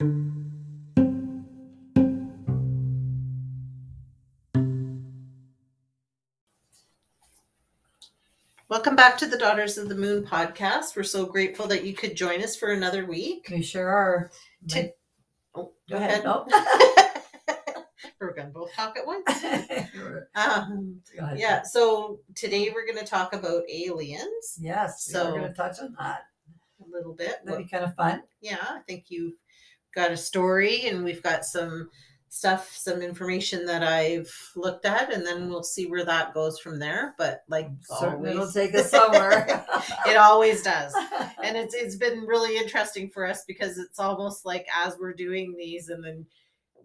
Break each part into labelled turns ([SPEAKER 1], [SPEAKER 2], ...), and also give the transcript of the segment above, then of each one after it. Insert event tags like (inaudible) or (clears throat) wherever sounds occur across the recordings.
[SPEAKER 1] Welcome back to the Daughters of the Moon podcast. We're so grateful that you could join us for another week.
[SPEAKER 2] We sure are.
[SPEAKER 1] To- Oh,
[SPEAKER 2] Go ahead. Nope. (laughs)
[SPEAKER 1] we're going to both talk at once. (laughs) Um,
[SPEAKER 2] ahead.
[SPEAKER 1] yeah, so today we're going to talk about aliens
[SPEAKER 2] Yes.
[SPEAKER 1] So-
[SPEAKER 2] So we're going to touch on that.
[SPEAKER 1] a little bit.
[SPEAKER 2] That'd be kind of fun.
[SPEAKER 1] yeah, I think you've got a story and we've got some stuff, some information that I've looked at, and then we'll see where that goes from there. But like
[SPEAKER 2] Certainly it'll take us (laughs) somewhere.
[SPEAKER 1] it always does. (laughs) and it's it's been really interesting for us because it's almost like as we're doing these and then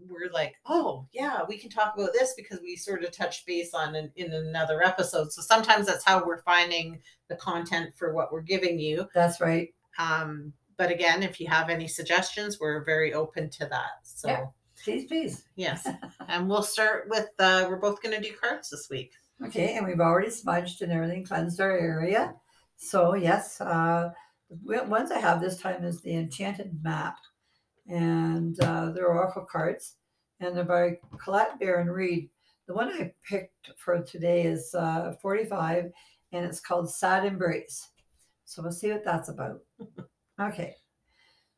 [SPEAKER 1] we're like oh yeah we can talk about this because we sort of touched base on in, in another episode so sometimes that's how we're finding the content for what we're giving you
[SPEAKER 2] That's right.
[SPEAKER 1] um but again if you have any suggestions we're very open to that so
[SPEAKER 2] Yeah. Please, please.
[SPEAKER 1] yes (laughs) and we'll start with uh we're both going to do cards this week
[SPEAKER 2] Okay, and we've already smudged and everything, cleansed our area. So yes, uh, the ones I have this time is the Enchanted Map, and uh, they're oracle cards, and they're by Colette Baron-Reid. The one I picked for today is uh, 45, and it's called Sad Embrace. So we'll see what that's about. (laughs) Okay.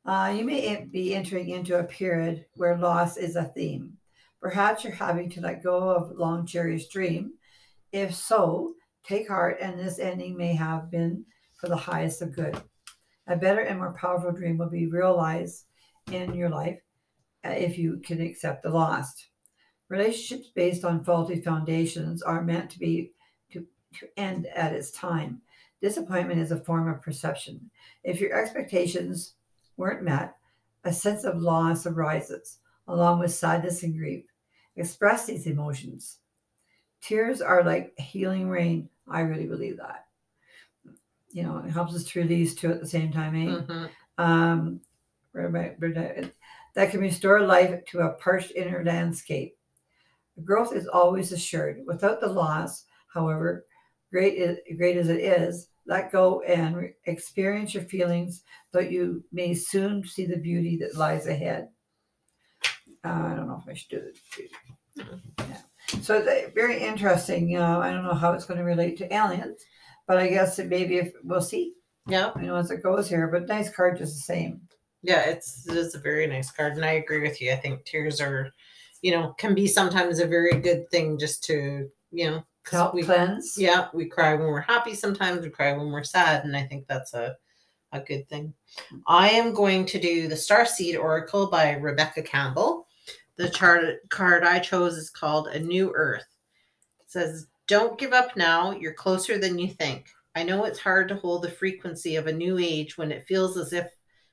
[SPEAKER 2] Uh, you may be entering into a period where loss is a theme. Perhaps you're having to let go of long cherished dream. If so, take heart, and this ending may have been for the highest of good. A better and more powerful dream will be realized in your life uh, if you can accept the lost. Relationships based on faulty foundations are meant to be to, to end at its time. Disappointment is a form of perception. If your expectations weren't met, a sense of loss arises, along with sadness and grief. Express these emotions. Tears are like healing rain. I really believe that. You know, it helps us to release too at the same time. Eh?
[SPEAKER 1] Mhm.
[SPEAKER 2] Um, where am I- where did I- that can restore life to a parched inner landscape. Growth is always assured. Without the loss, however, great great as it is, let go and re- experience your feelings, but you may soon see the beauty that lies ahead. Uh, I don't know if I should do it. Yeah. So it's very interesting. Uh, I don't know how it's going to relate to aliens, but I guess it maybe if we'll see.
[SPEAKER 1] yeah
[SPEAKER 2] You know, as it goes here, but nice card just the same.
[SPEAKER 1] Yeah, it's it is a very nice card, and I agree with you. I think tears are, you know, can be sometimes a very good thing just to you know we
[SPEAKER 2] cleanse.
[SPEAKER 1] yeah we cry when we're happy. Sometimes we cry when we're sad, and I think that's a a good thing. I am going to do the Star Seed Oracle by Rebecca Campbell. The chart card I chose is called A New Earth. It says, "Don't give up now. You're closer than you think. I know it's hard to hold the frequency of a new age when it feels as if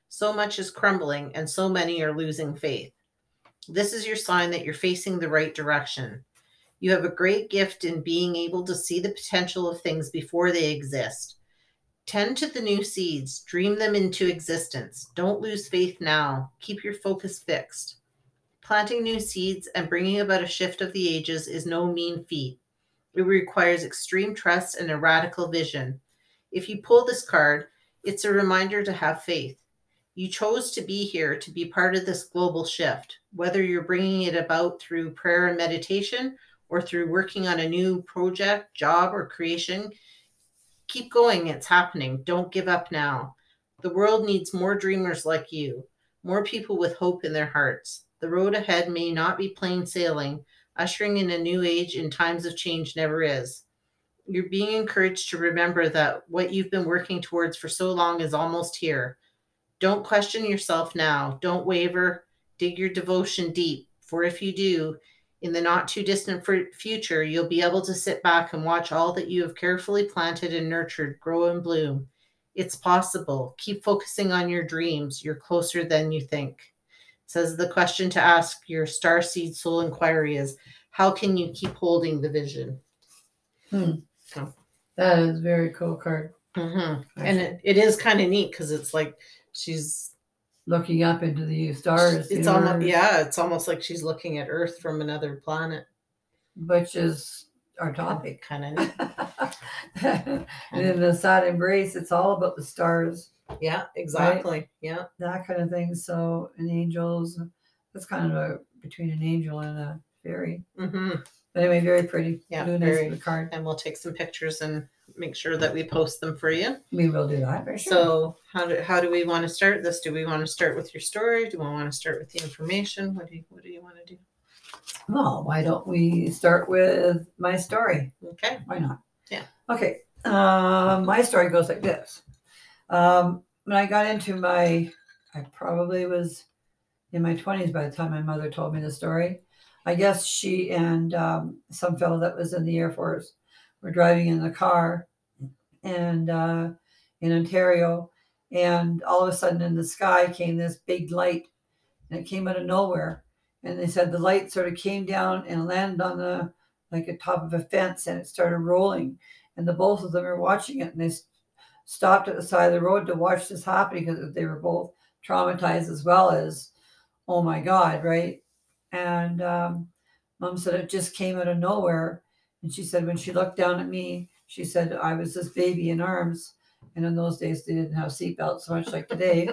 [SPEAKER 1] so much is crumbling and so many are losing faith. This is your sign that you're facing the right direction. You have a great gift in being able to see the potential of things before they exist. Tend to the new seeds, dream them into existence. Don't lose faith now. Keep your focus fixed. Planting new seeds and bringing about a shift of the ages is no mean feat. It requires extreme trust and a radical vision. If you pull this card, it's a reminder to have faith. You chose to be here to be part of this global shift, whether you're bringing it about through prayer and meditation or through working on a new project, job, or creation. Keep going, it's happening. Don't give up now. The world needs more dreamers like you, more people with hope in their hearts. The road ahead may not be plain sailing, ushering in a new age in times of change never is. You're being encouraged to remember that what you've been working towards for so long is almost here. Don't question yourself now. Don't waver. Dig your devotion deep, for if you do, in the not too distant fu- future, you'll be able to sit back and watch all that you have carefully planted and nurtured grow and bloom. It's possible. Keep focusing on your dreams. You're closer than you think. says the question to ask your star seed soul inquiry is how can you keep holding the vision? Hmm.
[SPEAKER 2] That is very cool card.
[SPEAKER 1] hmm And it, it is kind of neat because it's like she's
[SPEAKER 2] Looking up into the stars.
[SPEAKER 1] it's almost yeah it's almost like she's looking at earth from another planet
[SPEAKER 2] Which is our topic.
[SPEAKER 1] kind of (laughs)
[SPEAKER 2] and in the sad embrace, it's all about the stars.
[SPEAKER 1] Yeah, exactly. Yeah.
[SPEAKER 2] that kind of thing. So, and angels, that's kind of a between an angel and a fairy.
[SPEAKER 1] hmm
[SPEAKER 2] But anyway, very pretty.
[SPEAKER 1] Yeah, very-
[SPEAKER 2] the card.
[SPEAKER 1] And we'll take some pictures and make sure that we post them for you.
[SPEAKER 2] We will do that for sure.
[SPEAKER 1] So how do how do we want to start this? Do we want to start with your story? Do we want to start with the information? What do you what do you want to do?
[SPEAKER 2] well, why don't we start with my story?
[SPEAKER 1] Okay.
[SPEAKER 2] Why not?
[SPEAKER 1] Yeah.
[SPEAKER 2] Okay. Um, my story goes like this. Um, when I got into my, I probably was in my 20s by the time my mother told me the story. I guess she and um, some fellow that was in the Air Force were driving in the car and uh, in Ontario. And all of a sudden in the sky came this big light and it came out of nowhere. And they said the light sort of came down and landed on the like a top of a fence and it started rolling. And the both of them were watching it and they stopped at the side of the road to watch this happen because they were both traumatized as well as, oh my God, right? And um, mom said it just came out of nowhere. And she said when she looked down at me, she said I was this baby in arms. And in those days, they didn't have seatbelts so much like today.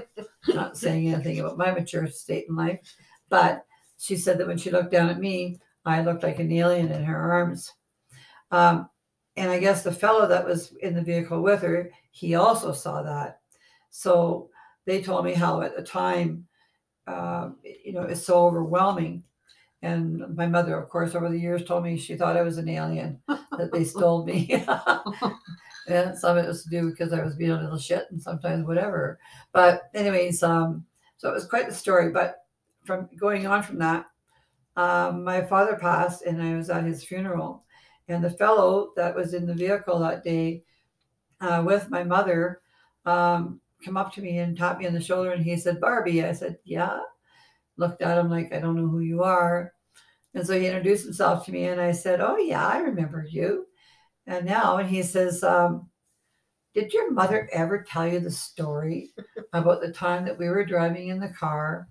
[SPEAKER 2] Not saying anything about my mature state in life, but she said that when she looked down at me, I looked like an alien in her arms. Um, and I guess the fellow that was in the vehicle with her, he also saw that. So they told me how at the time, um, you know, it's so overwhelming. And my mother, of course, over the years told me she thought I was an alien, that they (laughs) stole me. (laughs) and some of it was to do because I was being a little shit and sometimes whatever. But anyways, um, so it was quite the story. But from going on from that, um, my father passed and I was at his funeral. And the fellow that was in the vehicle that day uh, with my mother um, come up to me and tapped me on the shoulder and he said, Barbie. I said, Yeah. Looked at him like, I don't know who you are. And so he introduced himself to me and I said, Oh, yeah, I remember you. And now, and he says, um, Did your mother ever tell you the story about the time that we were driving in the car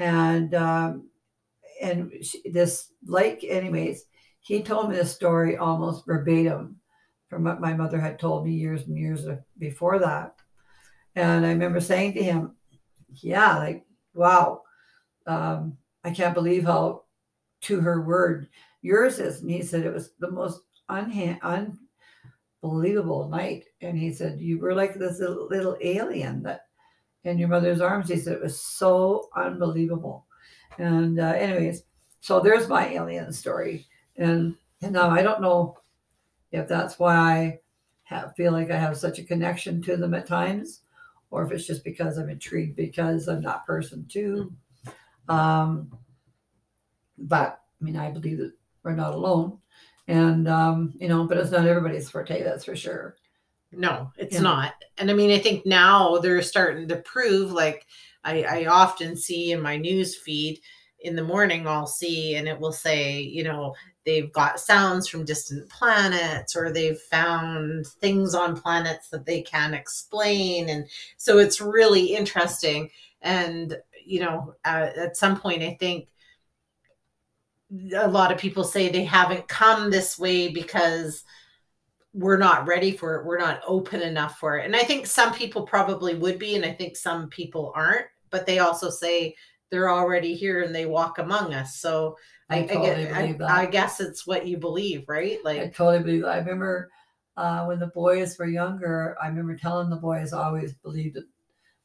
[SPEAKER 2] and um, and she, this like anyways he told me the story almost verbatim from what my mother had told me years and years before that and i remember saying to him yeah like wow um, i can't believe how to her word yours is. And he said it was the most unha- unbelievable night. And he said you were like this little, alien that in your mother's arms. He said it was so unbelievable. And uh, anyways so there's my alien story. And and now i don't know if that's why i have, feel like i have such a connection to them at times or if it's just because i'm intrigued because i'm that person too um but i mean i believe that we're not alone and um you know but it's not everybody's forte that's for sure
[SPEAKER 1] No, it's
[SPEAKER 2] Yeah.
[SPEAKER 1] not. And I mean, I think now they're starting to prove like I, I often see in my news feed in the morning, I'll see and it will say, you know, they've got sounds from distant planets or they've found things on planets that they can't explain. And so it's really interesting. And, you know, uh, at some point, I think a lot of people say they haven't come this way because we're not ready for it. We're not open enough for it. And I think some people probably would be, and I think some people aren't, but they also say they're already here and they walk among us. So I, I,
[SPEAKER 2] totally
[SPEAKER 1] I,
[SPEAKER 2] believe that.
[SPEAKER 1] I guess it's what you believe, right? Like I
[SPEAKER 2] totally believe. that. I remember uh, when the boys were younger. I remember telling the boys I always believed that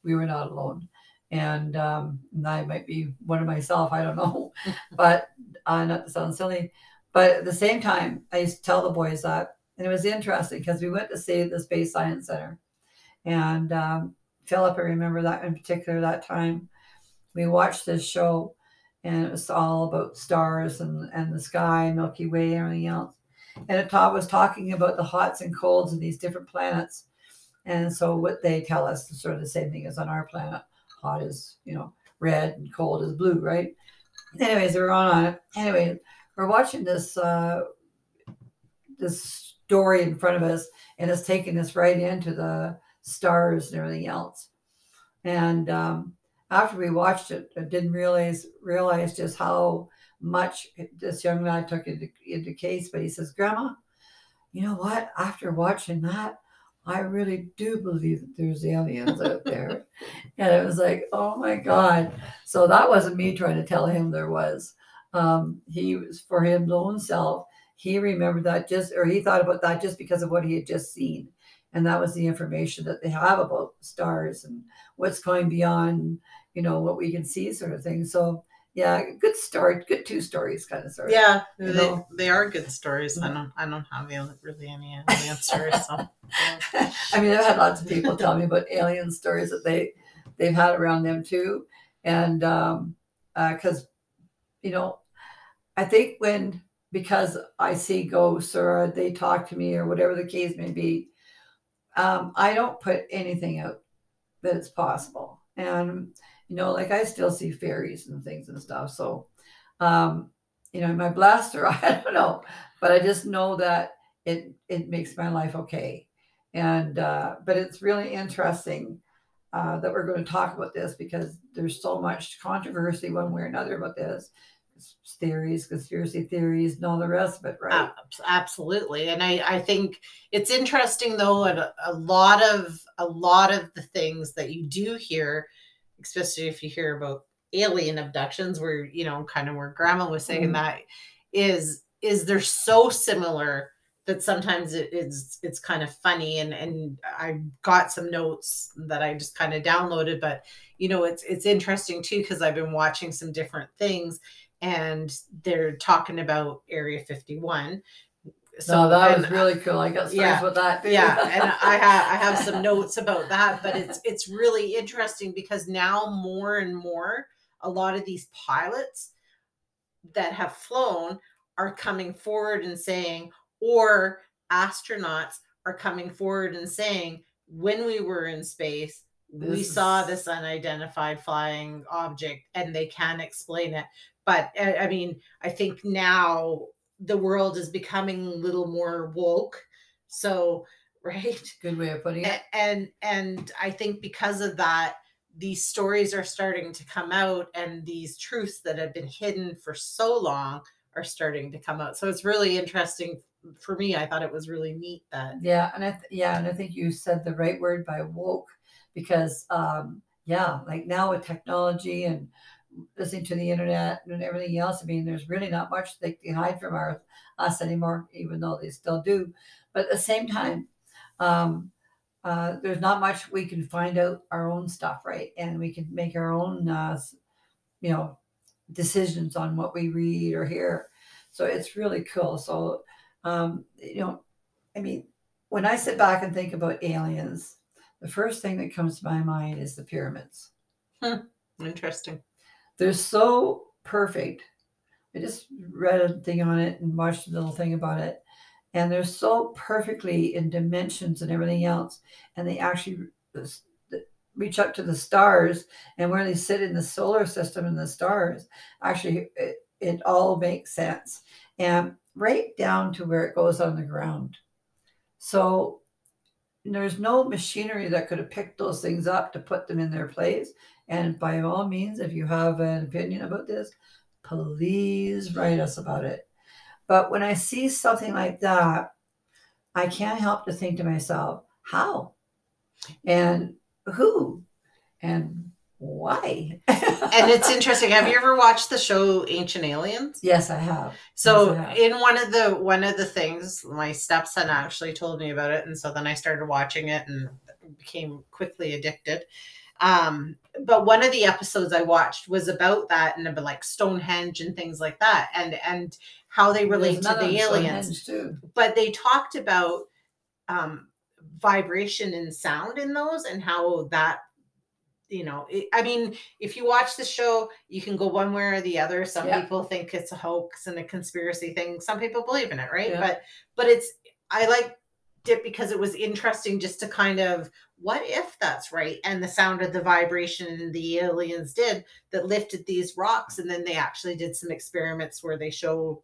[SPEAKER 2] we were not alone, and, um, I might be one of myself. I don't know, (laughs) but uh, not to sound silly. But at the same time, I used to tell the boys that, and it was interesting because we went to see the Space Science Center, and um, Philip, I remember that in particular that time. We watched this show, and it was all about stars and, and the sky, Milky Way, and everything else and it ta- was talking about the hots and colds of these different planets. And so what they tell us is sort of the same thing as on our planet. Hot is, you know, red and cold is blue, right? Anyways, we're on it. Anyway, we're watching this uh this story in front of us and it's taking us right into the stars and everything else. And um after we watched it, I didn't realize realize just how much this young lad took into, into case, but he says, Grandma, you know what? After watching that, I really do believe that there's aliens out there. (laughs) And it was like, oh my God. So that wasn't me trying to tell him there was. Um, he was for his own self. He remembered that just, or he thought about that just because of what he had just seen. And that was the information that they have about stars and what's going beyond, you know, what we can see, sort of thing. So yeah, good start, good two stories kind of story.
[SPEAKER 1] Yeah,
[SPEAKER 2] You
[SPEAKER 1] they,
[SPEAKER 2] know?
[SPEAKER 1] they are good stories. I
[SPEAKER 2] Mhm.
[SPEAKER 1] don't I don't have really any (laughs) answers. So yeah.
[SPEAKER 2] I mean, I've had lots of people tell me about alien stories that they they've had around them too, and um, because you know, I think when because I see ghosts or they talk to me or whatever the case may be, um, I don't put anything out that it's possible, and you know, like I still see fairies and things and stuff. So, um, you know, my blaster, (laughs) I don't know, but I just know that it it makes my life okay. And uh, but it's really interesting uh, that we're going to talk about this because there's so much controversy one way or another about this. Theories conspiracy theories and all the rest of it right?
[SPEAKER 1] Ab- absolutely. And i i think it's interesting though and a, a lot of a lot of the things that you do hear especially if you hear about alien abductions where you know kind of where grandma was saying
[SPEAKER 2] Mhm.
[SPEAKER 1] that is is they're so similar that sometimes it is it's kind of funny and and I got some notes that I just kind of downloaded but you know it's it's interesting too because I've been watching some different things and they're talking about area 51
[SPEAKER 2] so that
[SPEAKER 1] and
[SPEAKER 2] was really cool. I got stories
[SPEAKER 1] yeah,
[SPEAKER 2] about that. Too.
[SPEAKER 1] yeah and (laughs) i have i have some notes about that but it's it's really interesting because now more and more a lot of these pilots that have flown are coming forward and saying or astronauts are coming forward and saying when we were in space we
[SPEAKER 2] This
[SPEAKER 1] saw this unidentified flying object and they can explain it. But i mean i think now the world is becoming a little more woke. So (laughs) right?
[SPEAKER 2] Good way of putting it.
[SPEAKER 1] And and i think because of that these stories are starting to come out and these truths that have been hidden for so long are starting to come out. So it's really interesting for me. I thought it was really neat that
[SPEAKER 2] Yeah, and I th- yeah, and I think you said the right word by woke because um yeah, like now with technology and listening to the internet and everything else, I mean, there's really not much they can hide from our us anymore, even though they still do. But at the same time, um, uh, there's not much we can find out our own stuff, right? And we can make our own, uh, you know, decisions on what we read or hear. So it's really cool. So, um, you know, I mean, when I sit back and think about aliens, the first thing that comes to my mind is the pyramids.
[SPEAKER 1] interesting
[SPEAKER 2] They're so perfect. I just read a thing on it and watched a little thing about it. And they're so perfectly in dimensions and everything else. And they actually reach up to the stars and where they sit in the solar system and the stars. Actually, it, it all makes sense. And right down to where it goes on the ground. So there's no machinery that could have picked those things up to put them in their place. And by all means, if you have an opinion about this, please write us about it. But when I see something like that, I can't help to think to myself, how? And who? And why?
[SPEAKER 1] and it's (laughs) interesting have you ever watched the show ancient aliens
[SPEAKER 2] yes, I have.
[SPEAKER 1] So
[SPEAKER 2] Yes, I have.
[SPEAKER 1] in one of the one of the things, my stepson actually told me about it, and so then I started watching it and became quickly addicted. Um, but one of the episodes I watched was about that and about like Stonehenge and things like that, and and how they relate to the aliens. But they talked about um, vibration and sound in those, and how that you know it, i mean if you watch the show you can go one way or the other. Some
[SPEAKER 2] Yeah.
[SPEAKER 1] people think it's a hoax and a conspiracy thing. Some people believe in it right?
[SPEAKER 2] Yeah.
[SPEAKER 1] but but it's i liked it because it was interesting just to kind of what if that's right? And the sound of the vibration the aliens did that lifted these rocks and then they actually did some experiments where they showed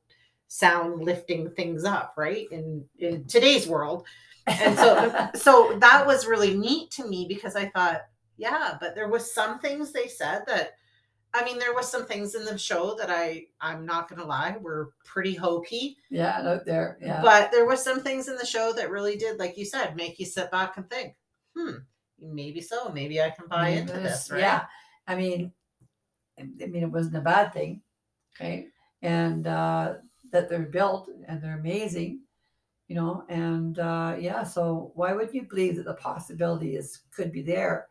[SPEAKER 1] sound lifting things up right? In in today's world. And so (laughs) so that was really neat to me because i thought yeah but there was some things they said that I mean, there was some things in the show that I I'm not gonna lie were pretty hokey,
[SPEAKER 2] Yeah, out there. Yeah.
[SPEAKER 1] but there was some things in the show that really did, like you said, make you sit back and think, hmm, maybe so, maybe I can buy
[SPEAKER 2] Maybe
[SPEAKER 1] into
[SPEAKER 2] this-
[SPEAKER 1] right?
[SPEAKER 2] Yeah. I mean, I I mean, it wasn't a bad thing. Okay. And uh, that they're built and they're amazing, you know, and uh, yeah, so why would you believe that the possibility is could be there?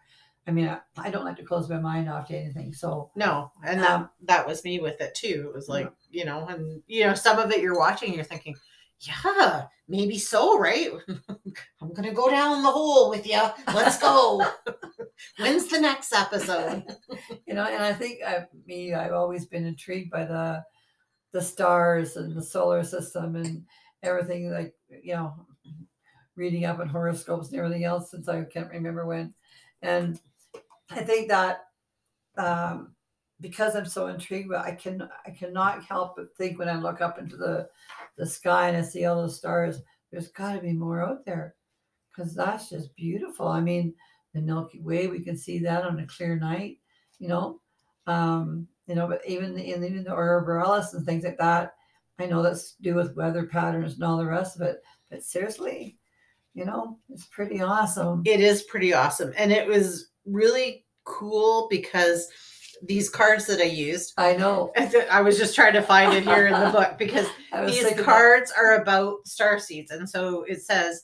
[SPEAKER 2] I mean, I, I don't like to close my mind off to anything. So,
[SPEAKER 1] No, and
[SPEAKER 2] Um,
[SPEAKER 1] that that was me with it too. It was like, you know, and you know, some of it you're watching, you're thinking, yeah, maybe so, right? (laughs) I'm gonna go down the hole with you. Let's go. (laughs) When's the next episode? (laughs)
[SPEAKER 2] you know, and I think uh, me, I've always been intrigued by the the stars and the solar system and everything like you know reading up on horoscopes and everything else since I can't remember when. And I think that um, because I'm so intrigued, I can I cannot help but think when I look up into the the sky and I see all those stars, there's got to be more out there because that's just beautiful. I mean, the Milky Way, we can see that on a clear night, you know. Um, you know, but even the, in even the aurora borealis and things like that, I know that's to do with weather patterns and all the rest of it. But seriously, you know, it's pretty awesome.
[SPEAKER 1] It is pretty awesome. And it was really cool because these cards that I used,
[SPEAKER 2] I know. (laughs)
[SPEAKER 1] I was just trying to find it here in the book (laughs) because these cards are about star seeds. And so it says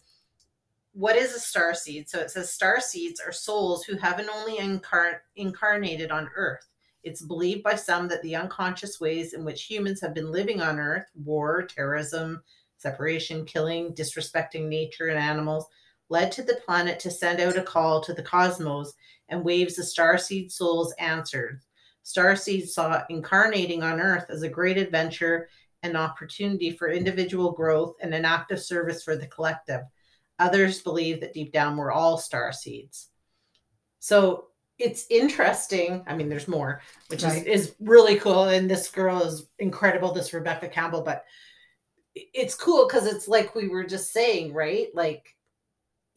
[SPEAKER 1] what is a star seed? So it says star seeds are souls who haven't only incar- incarnated on earth. It's believed by some that the unconscious ways in which humans have been living on earth war terrorism separation killing disrespecting nature and animals led to the planet to send out a call to the cosmos and waves of star seed souls answered star seeds saw incarnating on earth as a great adventure an opportunity for individual growth and an act of service for the collective. Others believe that deep down we're all star seeds. So it's interesting. I mean, there's more, which
[SPEAKER 2] Right.
[SPEAKER 1] is, is really cool. And this girl is incredible, this Rebecca Campbell, but it's cool because it's like we were just saying, right? Like,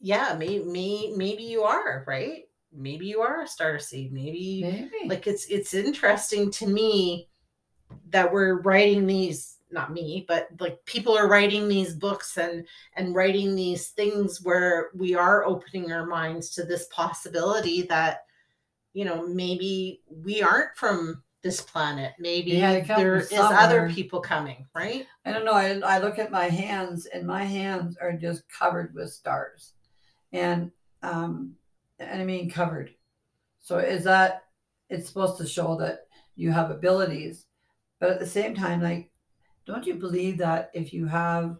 [SPEAKER 1] yeah, maybe, may, maybe you are, right? Maybe you are a star seed. Maybe
[SPEAKER 2] Maybe.
[SPEAKER 1] like it's it's interesting to me that we're writing these not me but like people are writing these books and and writing these things where we are opening our minds to this possibility that you know maybe we aren't from this planet maybe
[SPEAKER 2] Yeah,
[SPEAKER 1] there is other people coming right
[SPEAKER 2] I don't know. I, I look at my hands, and my hands are just covered with stars, and um, and I mean covered. So is that it's supposed to show that you have abilities, but at the same time, like, don't you believe that if you have,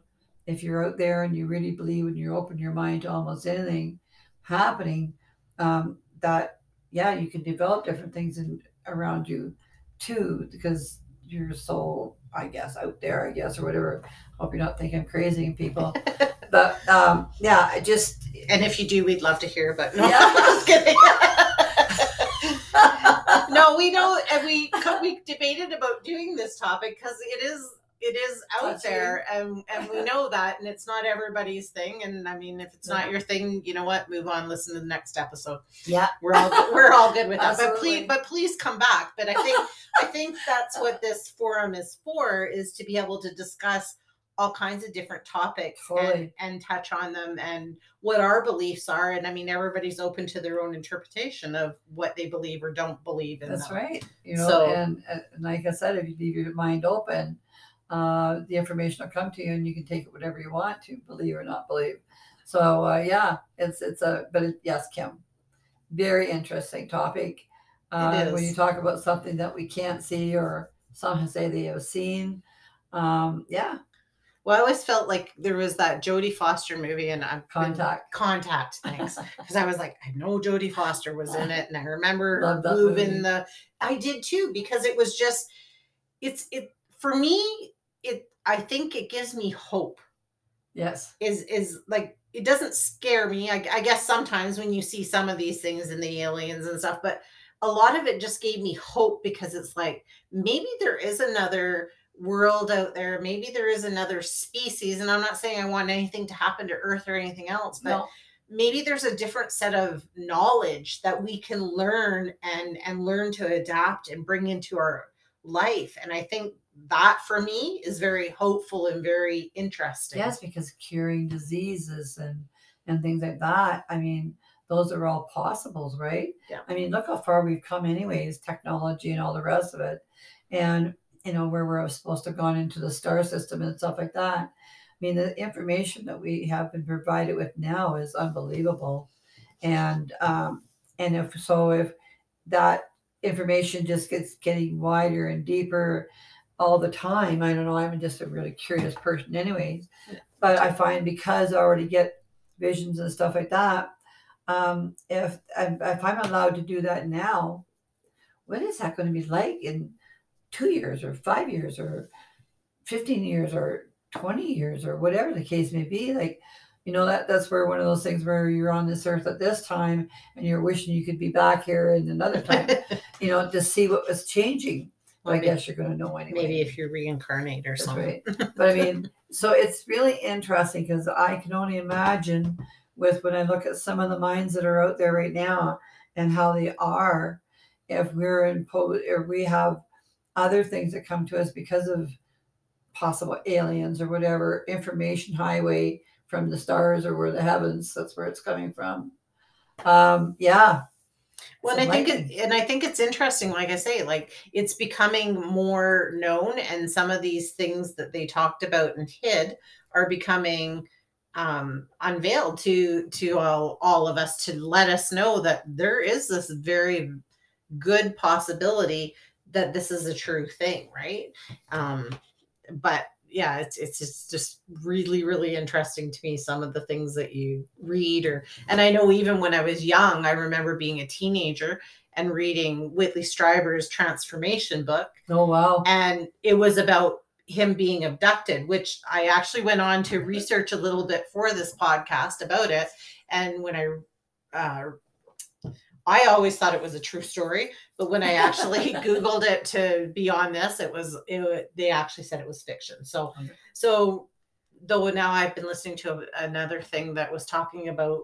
[SPEAKER 2] if you're out there and you really believe and you open your mind to almost anything happening, um, that yeah, you can develop different things in around you too, because you're so I guess out there, I guess, or whatever. Hope you're not thinking I'm crazy, people. (laughs) but um, yeah, I just
[SPEAKER 1] and if you do we'd love to hear but no (laughs)
[SPEAKER 2] Yeah.
[SPEAKER 1] Was kidding. (laughs) no, we know, and we we debated about doing this topic because it is it is out
[SPEAKER 2] Touchy.
[SPEAKER 1] there, and and we (laughs) know that, and it's not everybody's thing. And I mean, if it's not your thing, you know what? Move on. Listen to the next episode.
[SPEAKER 2] yeah,
[SPEAKER 1] We're all we're all good with that. But please, but please come back. But I think I think that's what this forum is for: is to be able to discuss all kinds of different topics and, and touch on them and what our beliefs are. And I mean, everybody's open to their own interpretation of what they believe or don't believe in.
[SPEAKER 2] that's
[SPEAKER 1] them.
[SPEAKER 2] right. You know,
[SPEAKER 1] So-
[SPEAKER 2] and, and like I said, if you leave your mind open, uh, the information will come to you, and you can take it whatever you want to, believe or not believe. So uh, yeah, it's it's a but it, yes, Kim, very interesting topic. Uh, when you talk about something that we can't see, or some say they have seen, um, yeah,
[SPEAKER 1] Well, I always felt like there was that Jodie Foster movie, and I'm
[SPEAKER 2] Contact.
[SPEAKER 1] Contact. Thanks. because (laughs) I was like, I know Jodie Foster was in it, and I remember her
[SPEAKER 2] Love that
[SPEAKER 1] moving
[SPEAKER 2] movie.
[SPEAKER 1] the. I did too because it was just, it's it for me. It I think it gives me hope.
[SPEAKER 2] yes,
[SPEAKER 1] Is is like it doesn't scare me. I, I guess sometimes when you see some of these things in the aliens and stuff, but a lot of it just gave me hope because it's like maybe there is another world out there. Maybe there is another species, and I'm not saying I want anything to happen to Earth or anything else, but
[SPEAKER 2] no,
[SPEAKER 1] maybe there's a different set of knowledge that we can learn and and learn to adapt and bring into our life and i think that for me is very hopeful and very interesting
[SPEAKER 2] Yes, because curing diseases and and things like that. I mean, those are all possibles, right?
[SPEAKER 1] Yeah.
[SPEAKER 2] I mean, look how far we've come, anyways. Technology and all the rest of it, and you know where we're supposed to have gone into the star system and stuff like that. I mean, the information that we have been provided with now is unbelievable, and um, and if so, if that information just gets getting wider and deeper all the time. I don't know. I'm just a really curious person, anyways. But I find because I already get visions and stuff like that, um, if if I'm allowed to do that now, what is that going to be like in two years or five years or fifteen years or twenty years or whatever the case may be? Like, you know that that's where one of those things where you're on this earth at this time and you're wishing you could be back here in another (laughs) time, you know, to see what was changing. Well, I guess you're going to know anyway.
[SPEAKER 1] maybe if you reincarnate or
[SPEAKER 2] That's
[SPEAKER 1] something
[SPEAKER 2] right. (laughs) But I mean, so it's really interesting because I can only imagine with when I look at some of the minds that are out there right now and how they are, if we're in po- or we have other things that come to us because of possible aliens or whatever information highway from the stars or where the heavens that's where it's coming from um yeah
[SPEAKER 1] Well, and I think it, and I think it's interesting. Like I say, like it's becoming more known, and some of these things that they talked about and hid are becoming um, unveiled to to all all of us to let us know that there is this very good possibility that this is a true thing, right? Um, but yeah, it's it's just, just really really interesting to me some of the things that you read or and I know even when I was young, I remember being a teenager and reading Whitley Strieber's transformation book.
[SPEAKER 2] Oh wow.
[SPEAKER 1] And it was about him being abducted which I actually went on to research a little bit for this podcast about it. And when I uh, I always thought it was a true story, but when I actually (laughs) Googled it to be on this, it was it, they actually said it was fiction. So,
[SPEAKER 2] Okay.
[SPEAKER 1] so though now I've been listening to a- another thing that was talking about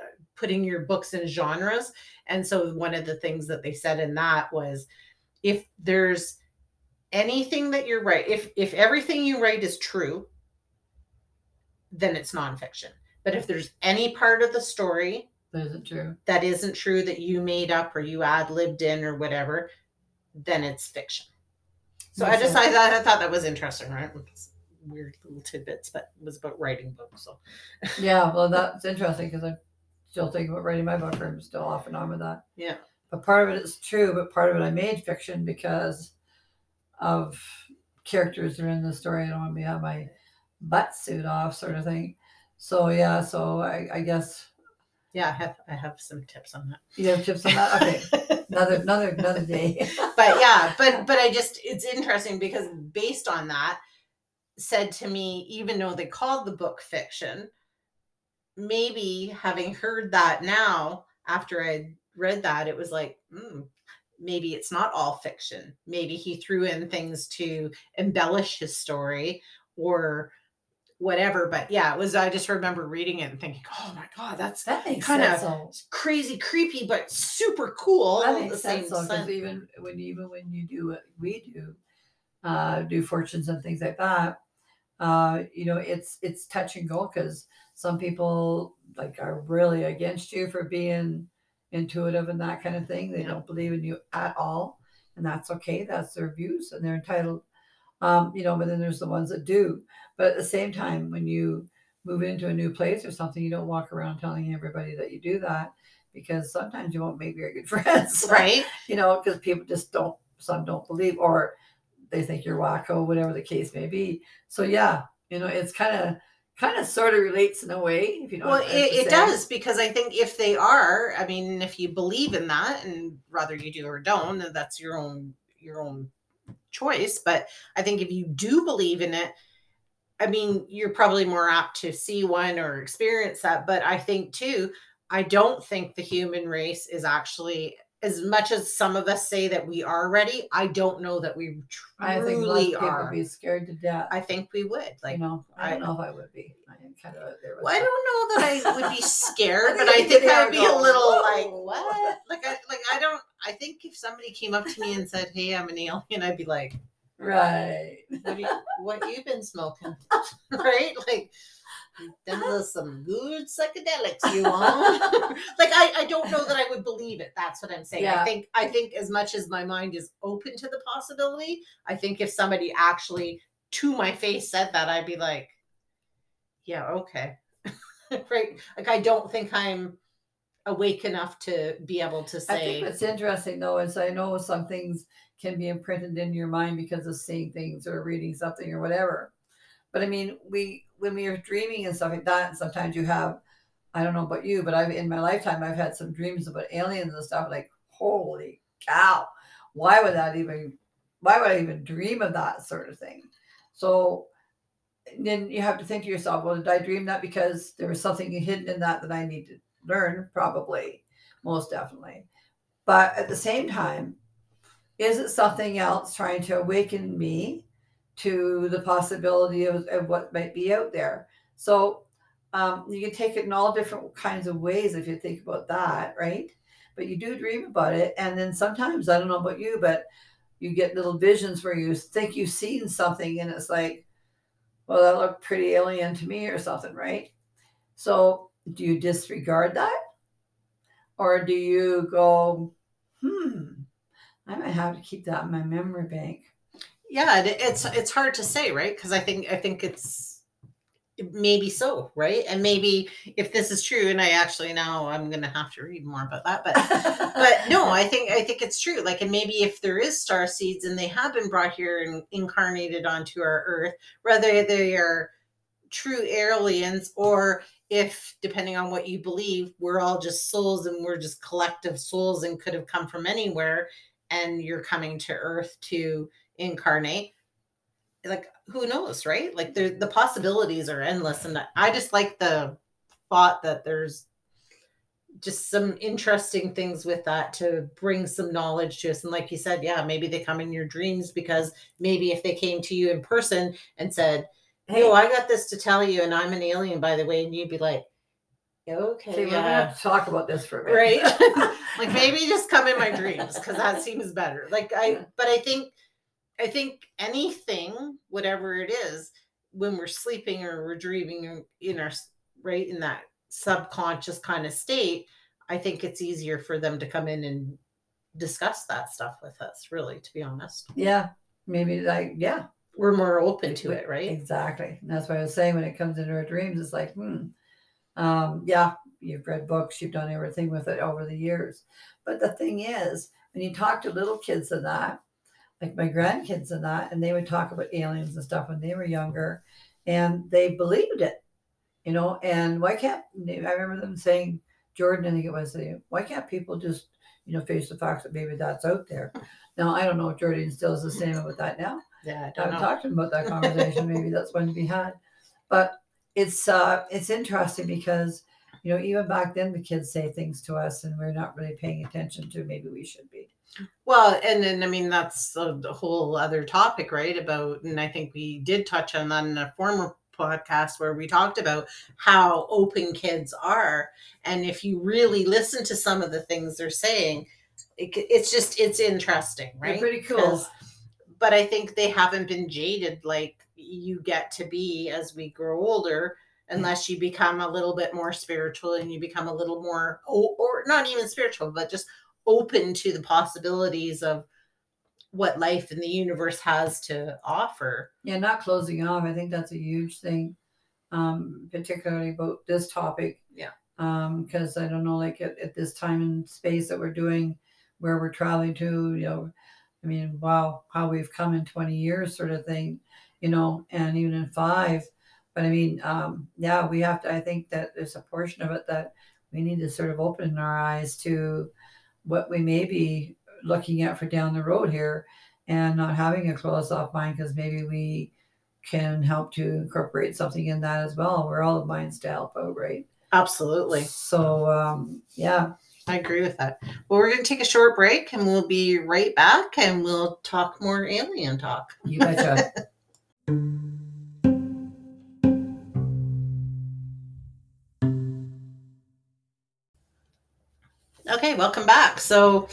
[SPEAKER 1] uh, putting your books in genres, and so one of the things that they said in that was if there's anything that you're right, if if everything you write is true, then it's nonfiction. But if there's any part of the story
[SPEAKER 2] is it true
[SPEAKER 1] that isn't true that you made up or you ad libbed in or whatever, then it's fiction. So I
[SPEAKER 2] Makes
[SPEAKER 1] just
[SPEAKER 2] sense.
[SPEAKER 1] I thought, I thought that was interesting, right? It's weird little tidbits, but it was about writing books. So (laughs)
[SPEAKER 2] Yeah, well, that's interesting because I'm still thinking about writing my book, or I'm still off and on with that.
[SPEAKER 1] Yeah.
[SPEAKER 2] But part of it is true, but part of it I made fiction because of characters that are in the story. I don't want to have my butt suit off, sort of thing. So yeah, so I, I guess
[SPEAKER 1] yeah, I have I have some tips on that.
[SPEAKER 2] you have tips on that. Okay, (laughs) another another another day. (laughs)
[SPEAKER 1] but yeah, but but I just it's interesting because based on that, said to me, even though they called the book fiction, maybe having heard that now after I read that, it was like, hmm, maybe it's not all fiction. Maybe he threw in things to embellish his story or whatever. But yeah, it was I just remember reading it and thinking, oh my god, that's
[SPEAKER 2] that
[SPEAKER 1] Kinda
[SPEAKER 2] sense.
[SPEAKER 1] crazy creepy, but super cool.
[SPEAKER 2] That makes sense because even when even when you do what we do, uh, do fortunes and things like that, uh, you know, it's it's touch and go because some people like are really against you for being intuitive and that kind of thing. They
[SPEAKER 1] Yeah.
[SPEAKER 2] don't believe in you at all, and that's okay. That's their views, and they're entitled. Um, you know, but then there's the ones that do. But at the same time, when you move into a new place or something, you don't walk around telling everybody that you do that because sometimes you won't make very good (laughs) friends
[SPEAKER 1] right?
[SPEAKER 2] you know, because people just don't, some don't believe, or they think you're wacko, whatever the case may be. So yeah, you know, it's kind of, kind of sort of relates in a way, if you know.
[SPEAKER 1] Well, it, it does because I think if they are, I mean, if you believe in that, and whether you do or don't, then that's your own your own choice. But I think if you do believe in it, I mean, you're probably more apt to see one or experience that. But I think too, I don't think the human race is actually as much as some of us say that we are ready, I don't know that we truly
[SPEAKER 2] I think most
[SPEAKER 1] truly
[SPEAKER 2] people would be scared to death.
[SPEAKER 1] I think we would. Like,
[SPEAKER 2] you know, I don't
[SPEAKER 1] I-
[SPEAKER 2] know if I would be. I kind of there.
[SPEAKER 1] Well, I don't know that I (laughs) would be scared,
[SPEAKER 2] I
[SPEAKER 1] but I think I would be
[SPEAKER 2] and
[SPEAKER 1] a little
[SPEAKER 2] "Whoa,
[SPEAKER 1] like, what? (laughs) Like, I like I don't. I think if somebody came up to me and said, "Hey, I'm an alien," I'd be like,
[SPEAKER 2] Right. (laughs)
[SPEAKER 1] "What you, what you been smoking?" (laughs) right? Like, them was some good psychedelics you want. (laughs) like, I I don't know that I would believe it. That's what I'm saying. I think I think as much as my mind is open to the possibility, I think if somebody actually to my face said that, I'd be like, yeah, okay. right. Like I don't think I'm awake enough to be able to say I
[SPEAKER 2] think what's interesting though is I know some things can be imprinted in your mind because of seeing things or reading something or whatever. But I mean, we when we are dreaming and stuff like that, sometimes you have, I don't know about you, but I've in my lifetime I've had some dreams about aliens and stuff. Like, holy cow, why would that even? Why would I even dream of that sort of thing? So then you have to think to yourself, well, did I dream that because there was something hidden in that that I need to learn? Probably, most definitely. But at the same time, is it something else trying to awaken me to the possibility of, of what might be out there? So um, you can take it in all different kinds of ways if you think about that, right? But you do dream about it. And then sometimes, I don't know about you, but you get little visions where you think you've seen something and it's like, well, that looked pretty alien to me or something, right? So do you disregard that? Or do you go, hmm, I might have to keep that in my memory bank?
[SPEAKER 1] yeah, it's it's hard to say, right? Because I think I think it's maybe so, right? And maybe if this is true, and I actually now I'm gonna have to read more about that, but (laughs) but no, I think I think it's true. Like, and maybe if there is star seeds and they have been brought here and incarnated onto our Earth, whether they are true aliens or if, depending on what you believe, we're all just souls and we're just collective souls and could have come from anywhere, and you're coming to Earth to incarnate. Like, who knows, right? Like, there the possibilities are endless, and I just like the thought that there's just some interesting things with that to bring some knowledge to us. And like you said, yeah, maybe they come in your dreams because maybe if they came to you in person and said, Hey, oh, I got this to tell you, and I'm an alien, by the way, and you'd be like, Okay,
[SPEAKER 2] See, we're gonna
[SPEAKER 1] yeah.
[SPEAKER 2] have to talk about this for a minute.
[SPEAKER 1] Right. (laughs) like maybe just come in my dreams because that seems better. Like I
[SPEAKER 2] Yeah.
[SPEAKER 1] but I think I think anything, whatever it is, when we're sleeping or we're dreaming or in our right in that subconscious kind of state, I think it's easier for them to come in and discuss that stuff with us, really, to be honest.
[SPEAKER 2] yeah, maybe like yeah,
[SPEAKER 1] We're more open to it, right?
[SPEAKER 2] Exactly. And that's what I was saying when it comes into our dreams, it's like, hmm, um, yeah, you've read books, you've done everything with it over the years. But the thing is, when you talk to little kids and that, like my grandkids and that, and they would talk about aliens and stuff when they were younger, and they believed it, you know. And why can't I remember them saying, Jordan, I think it was, saying, why can't people just, you know, face the fact that maybe that's out there? Now I don't know if Jordan still is the same about that now.
[SPEAKER 1] Yeah, I don't
[SPEAKER 2] haven't
[SPEAKER 1] know.
[SPEAKER 2] talked to him about that conversation. Maybe that's one to be had. But it's uh it's interesting because you know even back then the kids say things to us and we're not really paying attention to. Maybe we should be.
[SPEAKER 1] Well, and then I mean that's a, whole other topic, right? About and I think we did touch on that in a former podcast where we talked about how open kids are, and if you really listen to some of the things they're saying, it, it's just it's interesting,
[SPEAKER 2] They're
[SPEAKER 1] right?
[SPEAKER 2] pretty cool.
[SPEAKER 1] But I think they haven't been jaded like you get to be as we grow older. Unless you become a little bit more spiritual and you become a little more, or, not even spiritual, but just open to the possibilities of what life in the universe has to offer.
[SPEAKER 2] Yeah, not closing off. I think that's a huge thing, um, particularly about this topic.
[SPEAKER 1] Yeah.
[SPEAKER 2] Um, because I don't know, like at, at this time and space that we're doing, where we're traveling to, you know, I mean, wow, how we've come in 20 years, sort of thing, you know, and even in five. But I mean, um, yeah, we have to, I think that there's a portion of it that we need to sort of open our eyes to what we may be looking at for down the road here and not having a closed off mind because maybe we can help to incorporate something in that as well. We're all of minds to help out, right?
[SPEAKER 1] Absolutely.
[SPEAKER 2] So um, yeah,
[SPEAKER 1] I agree with that. Well, we're going to take a short break and we'll be right back and we'll talk more alien talk.
[SPEAKER 2] You betcha. (laughs)
[SPEAKER 1] Okay, welcome back. So,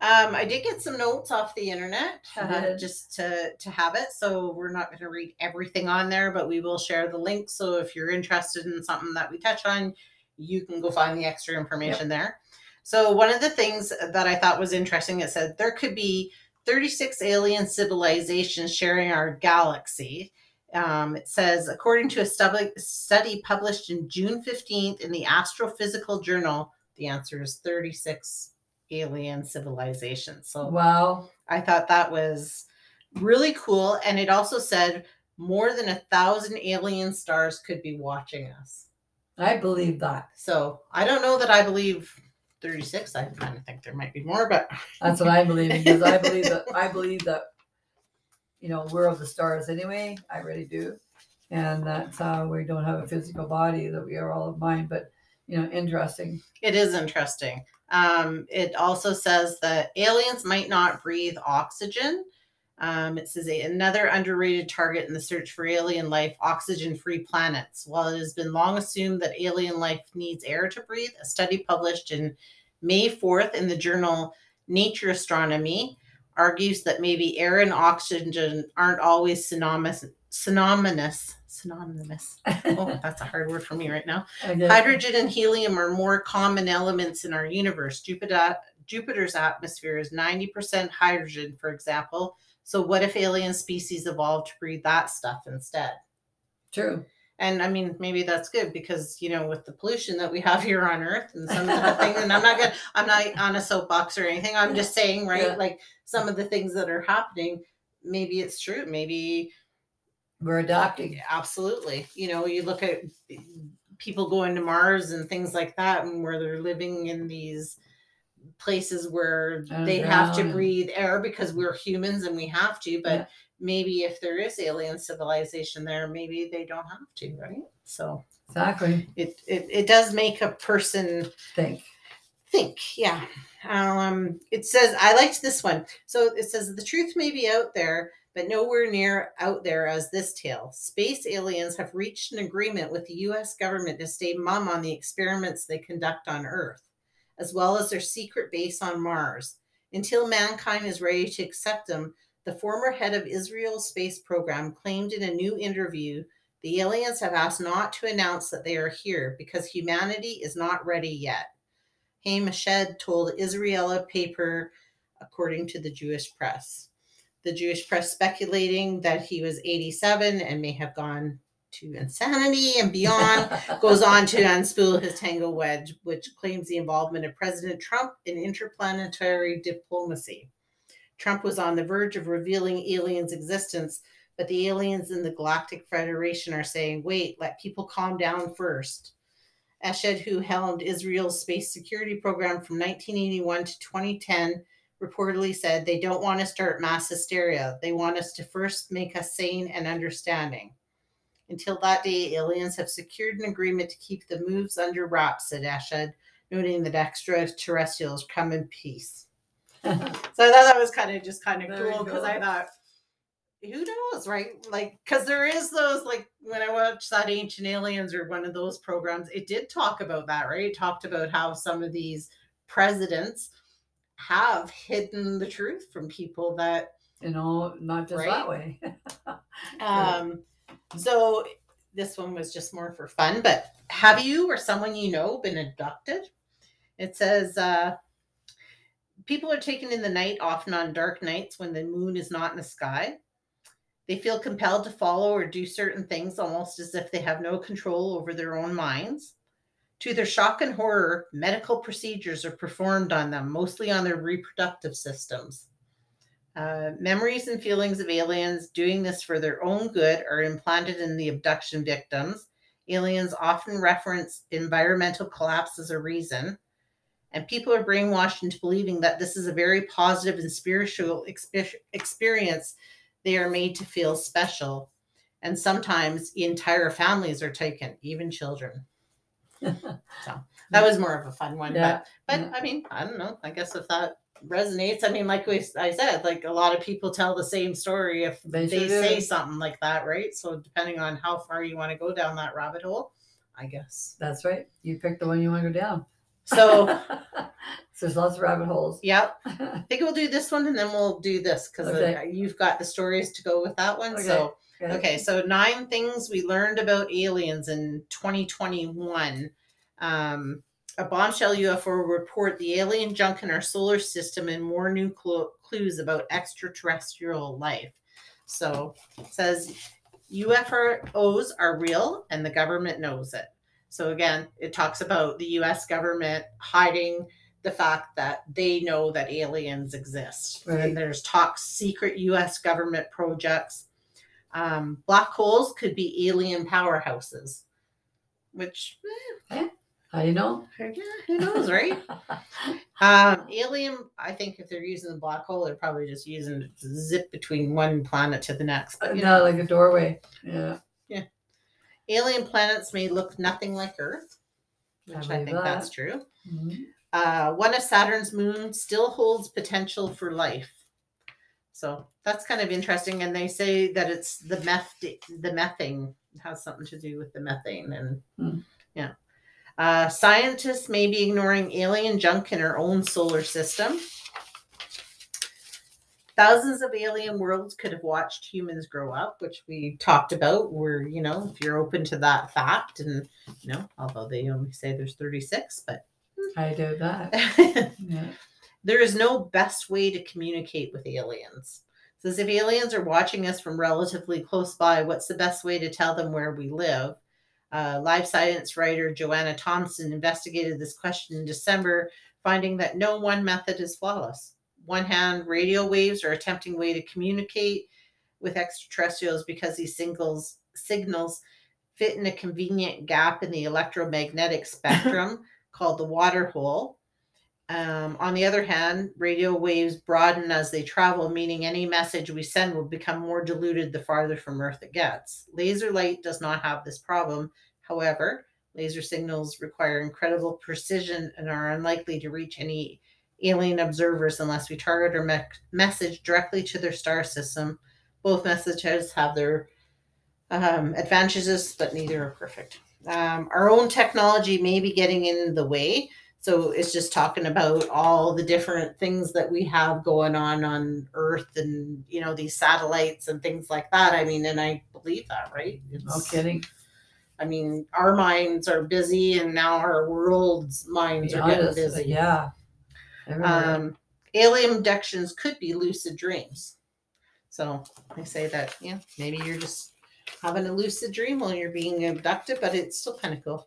[SPEAKER 1] um, I did get some notes off the internet uh, just to to have it. So we're not going to read everything on there, but we will share the link. So if you're interested in something that we touch on, you can go find the extra information there. So one of the things that I thought was interesting, it said there could be 36 alien civilizations sharing our galaxy. Um, it says, according to a study, published in June 15th in the Astrophysical Journal, the answer is 36 alien civilizations. So
[SPEAKER 2] wow.
[SPEAKER 1] I thought that was really cool. And it also said more than a thousand alien stars could be watching us.
[SPEAKER 2] I believe that.
[SPEAKER 1] So I don't know that I believe 36. I kind of think there might be more, but (laughs)
[SPEAKER 2] That's what I believe because I believe that I believe that you know we're of the stars anyway. I really do, and that uh, we don't have a physical body that we are all of mind. But you know, interesting.
[SPEAKER 1] it is interesting. Um, it also says that aliens might not breathe oxygen. Um, it says a, another underrated target in the search for alien life oxygen free planets. While it has been long assumed that alien life needs air to breathe, a study published in May 4th in the journal Nature Astronomy argues that maybe air and oxygen aren't always synonymous. Synonymous. Synonymous. Oh, (laughs) that's a hard word for me right now. Hydrogen and helium are more common elements in our universe. Jupiter, Jupiter's atmosphere is 90% hydrogen, for example. So, what if alien species evolved to breed that stuff instead?
[SPEAKER 2] True.
[SPEAKER 1] And I mean, maybe that's good because you know, with the pollution that we have here on Earth and some of the things, and I'm not gonna, I'm not on a soapbox or anything. I'm just saying, right?
[SPEAKER 2] Yeah.
[SPEAKER 1] Like some of the things that are happening, maybe it's true. Maybe
[SPEAKER 2] We're adopting.
[SPEAKER 1] absolutely. You know, you look at people going to Mars and things like that, and where they're living in these places where they have to breathe air because we're humans and we have to. But
[SPEAKER 2] Yeah.
[SPEAKER 1] maybe if there is alien civilization there, maybe they don't have to, right? So
[SPEAKER 2] Exactly.
[SPEAKER 1] it it, it does make a person
[SPEAKER 2] Think.
[SPEAKER 1] think yeah um it says i liked this one so it says the truth may be out there but nowhere near out there as this tale space aliens have reached an agreement with the us government to stay mum on the experiments they conduct on earth as well as their secret base on mars until mankind is ready to accept them the former head of israel's space program claimed in a new interview the aliens have asked not to announce that they are here because humanity is not ready yet Haim Eshed told Israel paper, according to the Jewish press. The Jewish press speculating that he was 87 and may have gone to insanity and beyond, goes on to unspool his tango wedge, which claims the involvement of President Trump in interplanetary diplomacy. Trump was on the verge of revealing aliens' existence, but the aliens in the Galactic Federation are saying, wait, let people calm down first. Eshed, who helmed Israel's space security program from 1981 to 2010, reportedly said they don't want to start mass hysteria. They want us to first make us sane and understanding. Until that day, aliens have secured an agreement to keep the moves under wraps, said Eshed, noting that extraterrestrials come in peace. (laughs) So I thought that was kind of just kind of cool because I thought, who knows, right? Like, because there is those, like, when I watched that Ancient Aliens or one of those programs, it did talk about that, right? It talked about how some of these presidents have hidden the truth from people that,
[SPEAKER 2] you know, not just
[SPEAKER 1] Right?
[SPEAKER 2] that way. (laughs)
[SPEAKER 1] um, so this one was just more for fun. But have you or someone you know been abducted? It says, uh, people are taken in the night, often on dark nights when the moon is not in the sky. They feel compelled to follow or do certain things almost as if they have no control over their own minds. To their shock and horror, medical procedures are performed on them, mostly on their reproductive systems. Uh, memories and feelings of aliens doing this for their own good are implanted in the abduction victims. Aliens often reference environmental collapse as a reason. And people are brainwashed into believing that this is a very positive and spiritual expe- experience. They are made to feel special. And sometimes entire families are taken, even children. (laughs) So that was more of a fun one.
[SPEAKER 2] Yeah,
[SPEAKER 1] But,
[SPEAKER 2] yeah.
[SPEAKER 1] but I mean, I don't know. I guess if that resonates, I mean, like we, I said, like a lot of people tell the same story if
[SPEAKER 2] They
[SPEAKER 1] they, say something like that, right? So depending on how far you want to go down that rabbit hole, I guess.
[SPEAKER 2] That's right. You pick the one you want to go down.
[SPEAKER 1] So (laughs)
[SPEAKER 2] So there's lots of rabbit holes.
[SPEAKER 1] yeah, (laughs) I think we'll do this one and then we'll do this because
[SPEAKER 2] Okay.
[SPEAKER 1] you've got the stories to go with that one.
[SPEAKER 2] Okay.
[SPEAKER 1] So Okay, so nine things we learned about aliens in 2021. Um, a bombshell UFO report the alien junk in our solar system and more new clu- clues about extraterrestrial life. So it says UFOs are real and the government knows it. So again, it talks about the US government hiding the fact that they know that aliens exist.
[SPEAKER 2] Right.
[SPEAKER 1] And there's talks secret US government projects um, black holes could be alien powerhouses, which
[SPEAKER 2] How do you know?
[SPEAKER 1] yeah, who knows, right? (laughs) um, alien, I think if they're using the black hole, they're probably just using it to zip between one planet to the next. But you know,
[SPEAKER 2] like a doorway. Yeah. Yeah.
[SPEAKER 1] Alien planets may look nothing like Earth, which I,
[SPEAKER 2] believe
[SPEAKER 1] think that's
[SPEAKER 2] that.
[SPEAKER 1] true.
[SPEAKER 2] Mhm.
[SPEAKER 1] Uh, one of Saturn's moons still holds potential for life. So that's kind of interesting. And they say that it's the meth, the methane has something to do with the methane. And
[SPEAKER 2] Hmm.
[SPEAKER 1] yeah. Uh, scientists may be ignoring alien junk in our own solar system. Thousands of alien worlds could have watched humans grow up, which we talked about. Where, you know, if you're open to that fact, and, you know, although they only say there's 36, but
[SPEAKER 2] I do that. (laughs) Yeah.
[SPEAKER 1] there is no best way to communicate with aliens. It says if aliens are watching us from relatively close by, what's the best way to tell them where we live? Uh, live science writer Joanna Thompson investigated this question in December, finding that no one method is flawless. One hand, radio waves are a tempting way to communicate with extraterrestrials because these singles, signals fit in a convenient gap in the electromagnetic (laughs) spectrum called the water hole. Um, on the other hand, radio waves broaden as they travel, meaning any message we send will become more diluted the farther from Earth it gets. Laser light does not have this problem. However, laser signals require incredible precision and are unlikely to reach any alien observers unless we target our me- message directly to their star system. Both messages have their um, advantages, but neither are perfect. Um, our own technology may be getting in the way. So it's just talking about all the different things that we have going on on Earth and, you know, these satellites and things like that. I mean, and I believe that, right?
[SPEAKER 2] No kidding.
[SPEAKER 1] I mean, our minds are busy and now our world's minds are getting busy.
[SPEAKER 2] Yeah.
[SPEAKER 1] Um, alien abductions could be lucid dreams. So they say that, yeah, maybe you're just having a lucid dream while you're being abducted, but it's still kind of cool.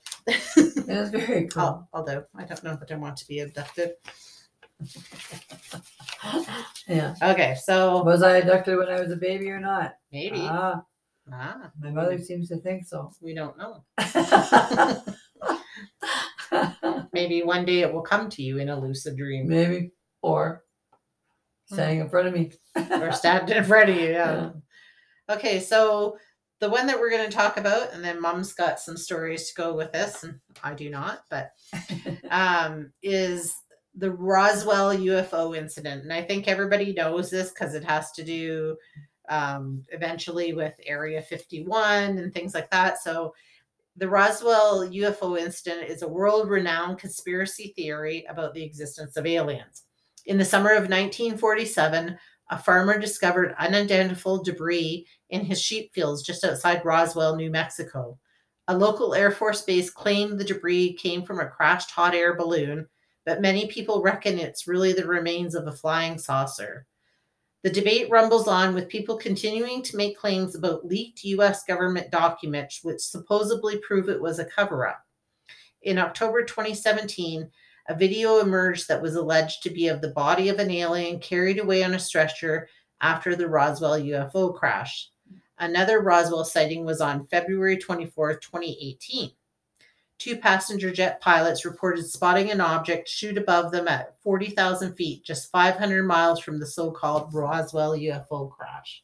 [SPEAKER 2] That's very (laughs) cool.
[SPEAKER 1] Al- Although I don't know that I want to be abducted. (laughs)
[SPEAKER 2] Yeah.
[SPEAKER 1] Okay, so
[SPEAKER 2] Was I abducted when I was a baby or not?
[SPEAKER 1] maybe.
[SPEAKER 2] Ah,
[SPEAKER 1] ah,
[SPEAKER 2] my mother seems to think so. (laughs)
[SPEAKER 1] we don't know. Maybe one day it will come to you in a lucid dream
[SPEAKER 2] Maybe. Or standing in front of me.
[SPEAKER 1] or stand in front of you. Yeah. Okay, so the one that we're going to talk about, and then Mom's got some stories to go with this, and I do not, but (laughs) um, is the Roswell UFO incident. And I think everybody knows this because it has to do um, eventually with Area 51 and things like that. So the Roswell UFO incident is a world renowned conspiracy theory about the existence of aliens. In the summer of 1947, a farmer discovered unidentified debris in his sheep fields just outside Roswell, New Mexico. A local Air Force base claimed the debris came from a crashed hot air balloon, but many people reckon it's really the remains of a flying saucer. The debate rumbles on with people continuing to make claims about leaked US government documents which supposedly prove it was a cover up. In October 2017, a video emerged that was alleged to be of the body of an alien carried away on a stretcher after the Roswell UFO crash. Another Roswell sighting was on February 24, 2018. Two passenger jet pilots reported spotting an object shoot above them at 40,000 feet, just 500 miles from the so called Roswell UFO crash.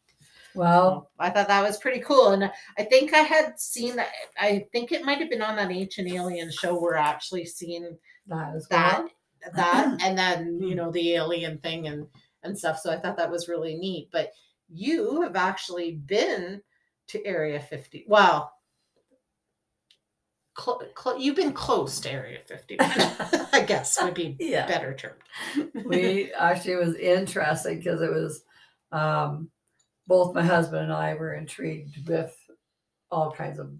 [SPEAKER 2] Well, oh,
[SPEAKER 1] I thought that was pretty cool, and I think I had seen that. I think it might have been on that Ancient Alien show where I actually seen
[SPEAKER 2] that
[SPEAKER 1] that,
[SPEAKER 2] well.
[SPEAKER 1] that, (clears throat) and then you know the alien thing and and stuff. So I thought that was really neat. But you have actually been to Area 50. Well, cl- cl- you've been close to Area 51. (laughs) I guess would be (laughs)
[SPEAKER 2] Yeah.
[SPEAKER 1] better term.
[SPEAKER 2] we (laughs) actually it was interesting because it was um, both my husband and I were intrigued with all kinds of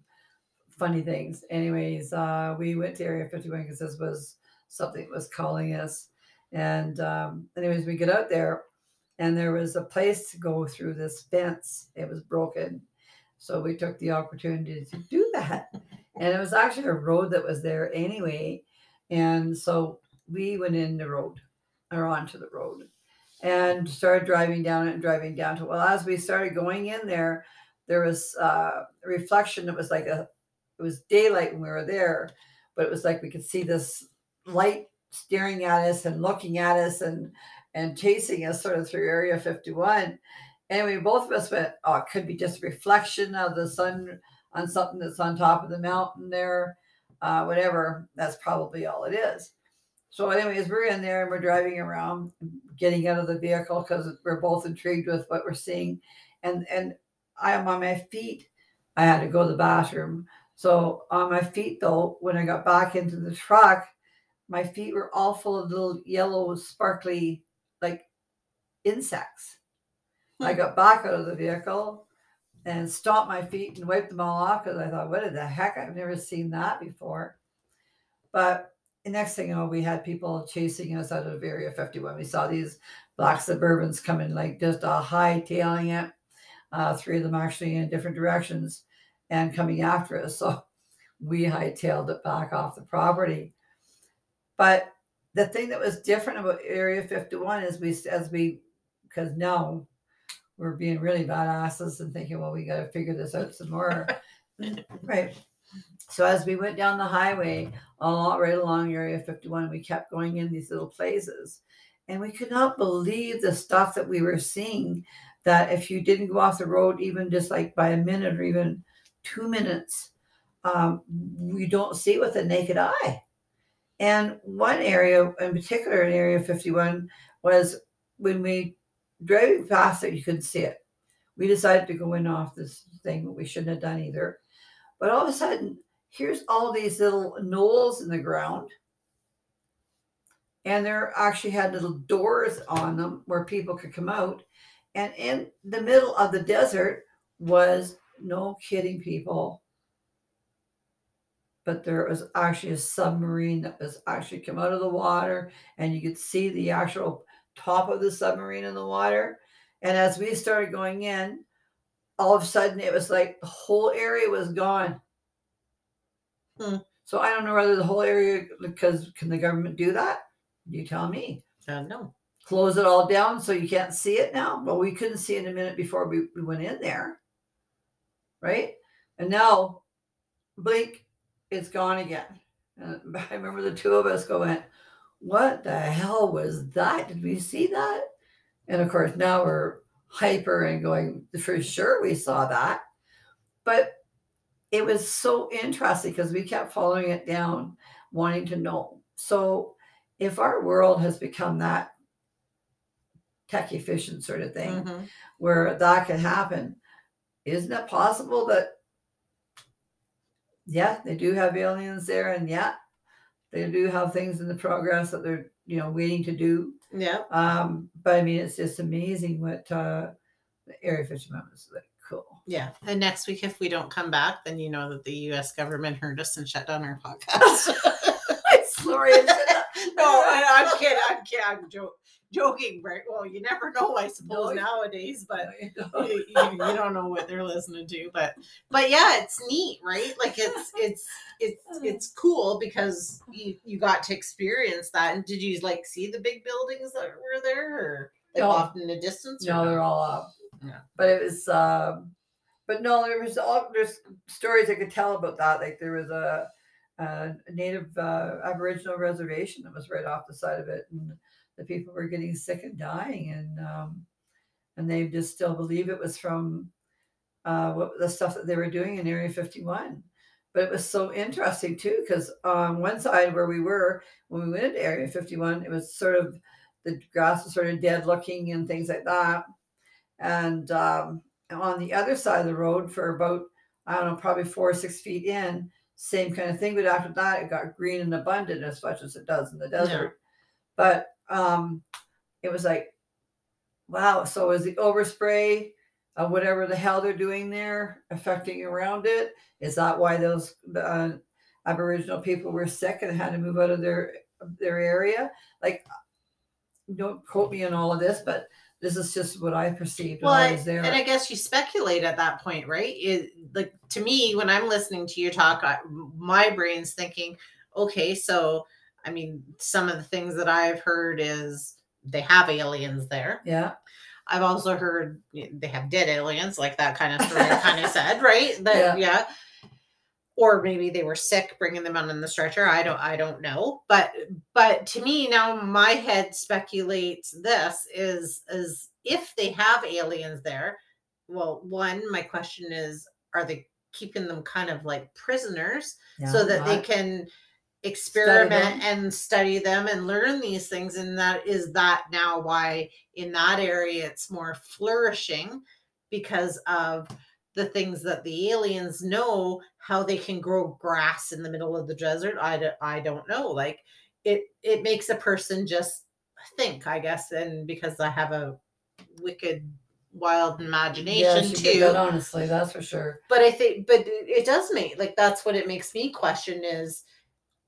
[SPEAKER 2] funny things. Anyways, uh, we went to Area 51 because this was something that was calling us. And um, anyways, we get out there and there was a place to go through this fence. It was broken. So we took the opportunity to do that. And it was actually a road that was there anyway. And so we went in the road or onto the road and started driving down it and driving down to well as we started going in there there was uh, a reflection it was like a it was daylight when we were there but it was like we could see this light staring at us and looking at us and and chasing us sort of through area 51 And we both of us went oh it could be just a reflection of the sun on something that's on top of the mountain there uh, whatever that's probably all it is so, anyways, we're in there and we're driving around, getting out of the vehicle because we're both intrigued with what we're seeing. And and I am on my feet. I had to go to the bathroom. So on my feet though, when I got back into the truck, my feet were all full of little yellow, sparkly, like insects. I got back out of the vehicle and stomped my feet and wiped them all off because I thought, what the heck? I've never seen that before. But the next thing you know, we had people chasing us out of Area 51. We saw these black Suburbans coming, like just a high tailing it. Uh, three of them actually in different directions and coming after us. (laughs) So we hightailed it back off the property. But the thing that was different about Area 51 is we, as we, because now we're being really badasses and thinking, well, we got to figure this out some more. (laughs) right. So as we went down the highway, all right along Area 51, we kept going in these little places. And we could not believe the stuff that we were seeing. That if you didn't go off the road, even just like by a minute or even two minutes, um, we don't see it with the naked eye. And one area in particular in Area 51 was when we drove past it, you couldn't see it. We decided to go in off this thing, we shouldn't have done either. But all of a sudden, here's all these little knolls in the ground. And there actually had little doors on them where people could come out. And in the middle of the desert was no kidding people. But there was actually a submarine that was actually come out of the water, and you could see the actual top of the submarine in the water. And as we started going in, all of a sudden it was like the whole area was gone.
[SPEAKER 1] Hmm.
[SPEAKER 2] So I don't know whether the whole area because can the government do that? You tell me.
[SPEAKER 1] Uh, no.
[SPEAKER 2] Close it all down so you can't see it now. Well, we couldn't see it a minute before we, we went in there. Right? And now blink, it's gone again. And (laughs) I remember the two of us going, What the hell was that? Did we see that? And of course, now we're hyper and going, For sure, we saw that. But it was so interesting because we kept following it down, wanting to know. So, if our world has become that tech efficient sort of thing
[SPEAKER 1] Mhm.
[SPEAKER 2] where that can happen, isn't it possible that, yeah, they do have aliens there, and yeah, they do have things in the progress that they're you know waiting to do.
[SPEAKER 1] Yeah.
[SPEAKER 2] Um, but I mean, it's just amazing what uh, the Area 51 is like. Cool.
[SPEAKER 1] Yeah. And next week, if we don't come back, then you know that the US government heard us and shut down our (laughs) podcast. (laughs)
[SPEAKER 2] Sorry, I said that. (laughs)
[SPEAKER 1] no, I, I'm kidding. I'm kidding. I'm jo- joking, right? Well, you never know, I suppose,
[SPEAKER 2] No.
[SPEAKER 1] nowadays, (laughs) but you, you, you don't know what they're listening to. But but yeah, it's neat, right? Like it's (laughs) it's it's it's cool because you you got to experience that. And did you like see the big buildings that were there, or like
[SPEAKER 2] No.
[SPEAKER 1] off in the distance?
[SPEAKER 2] No,
[SPEAKER 1] no?
[SPEAKER 2] they're all up.
[SPEAKER 1] Yeah.
[SPEAKER 2] But it was um but no, there was all there's stories I could tell about that. Like there was a, a native uh, Aboriginal reservation that was right off the side of it, and the people were getting sick and dying. And um, and they just still believe it was from uh, what the stuff that they were doing in Area 51. But it was so interesting too, because on one side where we were when we went into Area 51, it was sort of the grass was sort of dead looking and things like that. And um, on the other side of the road for about I don't know, probably four or six feet in, same kind of thing. But after that, it got green and abundant as much as it does in the desert. But um, it was like, wow. So is the overspray of whatever the hell they're doing there affecting around it? Is that why those uh, Aboriginal people were sick and had to move out of their their area? Like, don't quote me on all of this, but this is just what I perceived
[SPEAKER 1] well,
[SPEAKER 2] when
[SPEAKER 1] I,
[SPEAKER 2] was there.
[SPEAKER 1] and I guess you speculate at that point, right? It, like to me, when I'm listening to you talk, I, my brain's thinking, okay, so I mean, some of the things that I've heard is they have aliens there.
[SPEAKER 2] yeah,
[SPEAKER 1] I've also heard they have dead aliens, like that kind of story kind of (laughs) said, right? That yeah. Or maybe they were sick, bringing them on in the stretcher. I don't, I don't know. But, but to me now, my head speculates this is is if they have aliens there. Well, one, my question is, are they keeping them kind of like prisoners
[SPEAKER 2] yeah,
[SPEAKER 1] so that they can experiment
[SPEAKER 2] them.
[SPEAKER 1] and study them and learn these things and that is that now why in that area it's more flourishing because of the things that the aliens know how they can grow grass in the middle of the desert i, do, I don't know like it it makes a person just think i guess and because i have a wicked wild imagination
[SPEAKER 2] did
[SPEAKER 1] too
[SPEAKER 2] that honestly, that's for sure.
[SPEAKER 1] but i think but it it does make like that's what it makes me question is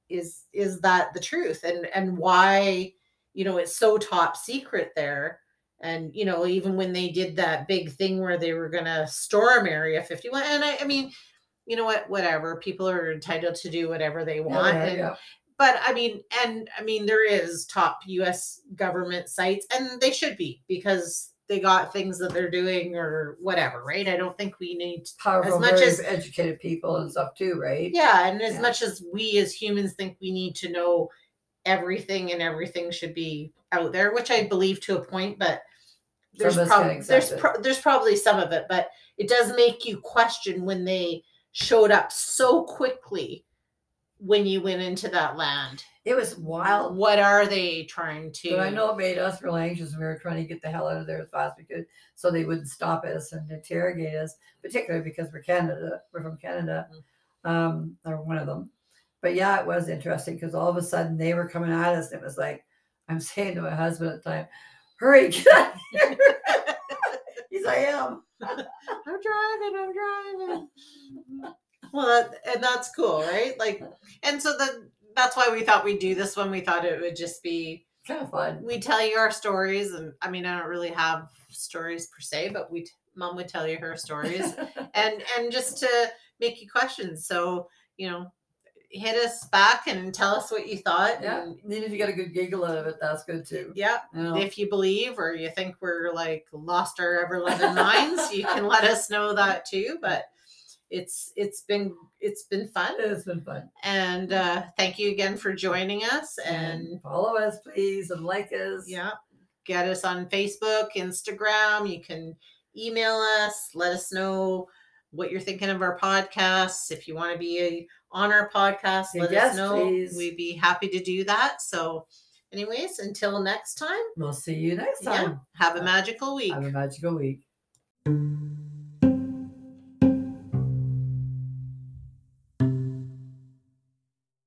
[SPEAKER 1] is is that the truth and and why you know it's so top secret there and you know even when they did that big thing where they were going to storm area 51 and I, I mean you know what whatever people are entitled to do whatever they want
[SPEAKER 2] Yeah,
[SPEAKER 1] and
[SPEAKER 2] yeah.
[SPEAKER 1] but I mean, and I mean, there is top U.S. government sites, and they should be because they got things that they're doing or whatever, right? I don't think we need,
[SPEAKER 2] Powerful,
[SPEAKER 1] much as-
[SPEAKER 2] educated people and stuff too, right?
[SPEAKER 1] yeah, and as
[SPEAKER 2] Yeah.
[SPEAKER 1] much as we as humans think we need to know everything and everything should be out there, which I believe to a point, but there's
[SPEAKER 2] Some of us
[SPEAKER 1] probably there's pro- there's probably some of it, but it does make you question when they showed up so quickly when you went into that land.
[SPEAKER 2] It was wild.
[SPEAKER 1] What are they trying to?
[SPEAKER 2] But I know it made us real anxious we were trying to get the hell out of there as fast as we could so they wouldn't stop us and interrogate us, particularly because we're Canada, we're from Canada,
[SPEAKER 1] Mm.
[SPEAKER 2] um, or one of them. But yeah, it was interesting because all of a sudden they were coming at us and it was like, I'm saying to my husband at the time, hurry, get out of here. (laughs) He's I am. (laughs)
[SPEAKER 1] I'm driving. I'm driving. well, that, and that's cool, right? Like, and so then that's why we thought we'd do this one. We thought it would just be
[SPEAKER 2] Kind of fun.
[SPEAKER 1] we tell you our stories, and I mean, I don't really have stories per se, but we mom would tell you her stories, (laughs) and and just to make you questions. So you know, hit us back and tell us what you thought.
[SPEAKER 2] yeah.
[SPEAKER 1] And,
[SPEAKER 2] Even if you got a good giggle out of it, that's good too.
[SPEAKER 1] yeah, if you believe or you think we're like lost our ever loving minds, you can let us know that too. But it's it's been it's been fun,
[SPEAKER 2] It's been fun.
[SPEAKER 1] and uh, thank you again for joining us. And
[SPEAKER 2] follow us, please, and like us.
[SPEAKER 1] yeah, get us on Facebook, Instagram. You can email us. Let us know what you're thinking of our podcasts. If you want to be a, on our podcast, let
[SPEAKER 2] Yes,
[SPEAKER 1] us know.
[SPEAKER 2] please.
[SPEAKER 1] We'd be happy to do that. So, anyways, until next time.
[SPEAKER 2] We'll see you next
[SPEAKER 1] Yeah.
[SPEAKER 2] time.
[SPEAKER 1] Have a uh, magical week.
[SPEAKER 2] Have a magical week.